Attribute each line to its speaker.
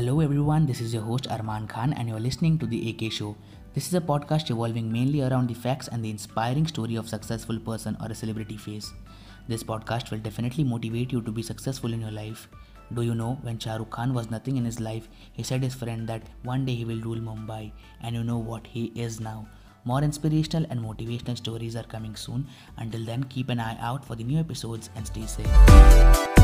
Speaker 1: Hello everyone, this is your host Arman Khan and you're listening to the AK Show. This is a podcast evolving mainly around the facts and the inspiring story of successful person or a celebrity face. This podcast will definitely motivate you to be successful in your life. Do you know when Shah Rukh Khan was nothing in his life, he said his friend that one day he will rule Mumbai and you know what he is now. More inspirational and motivational stories are coming soon. Until then, keep an eye out for the new episodes and stay safe.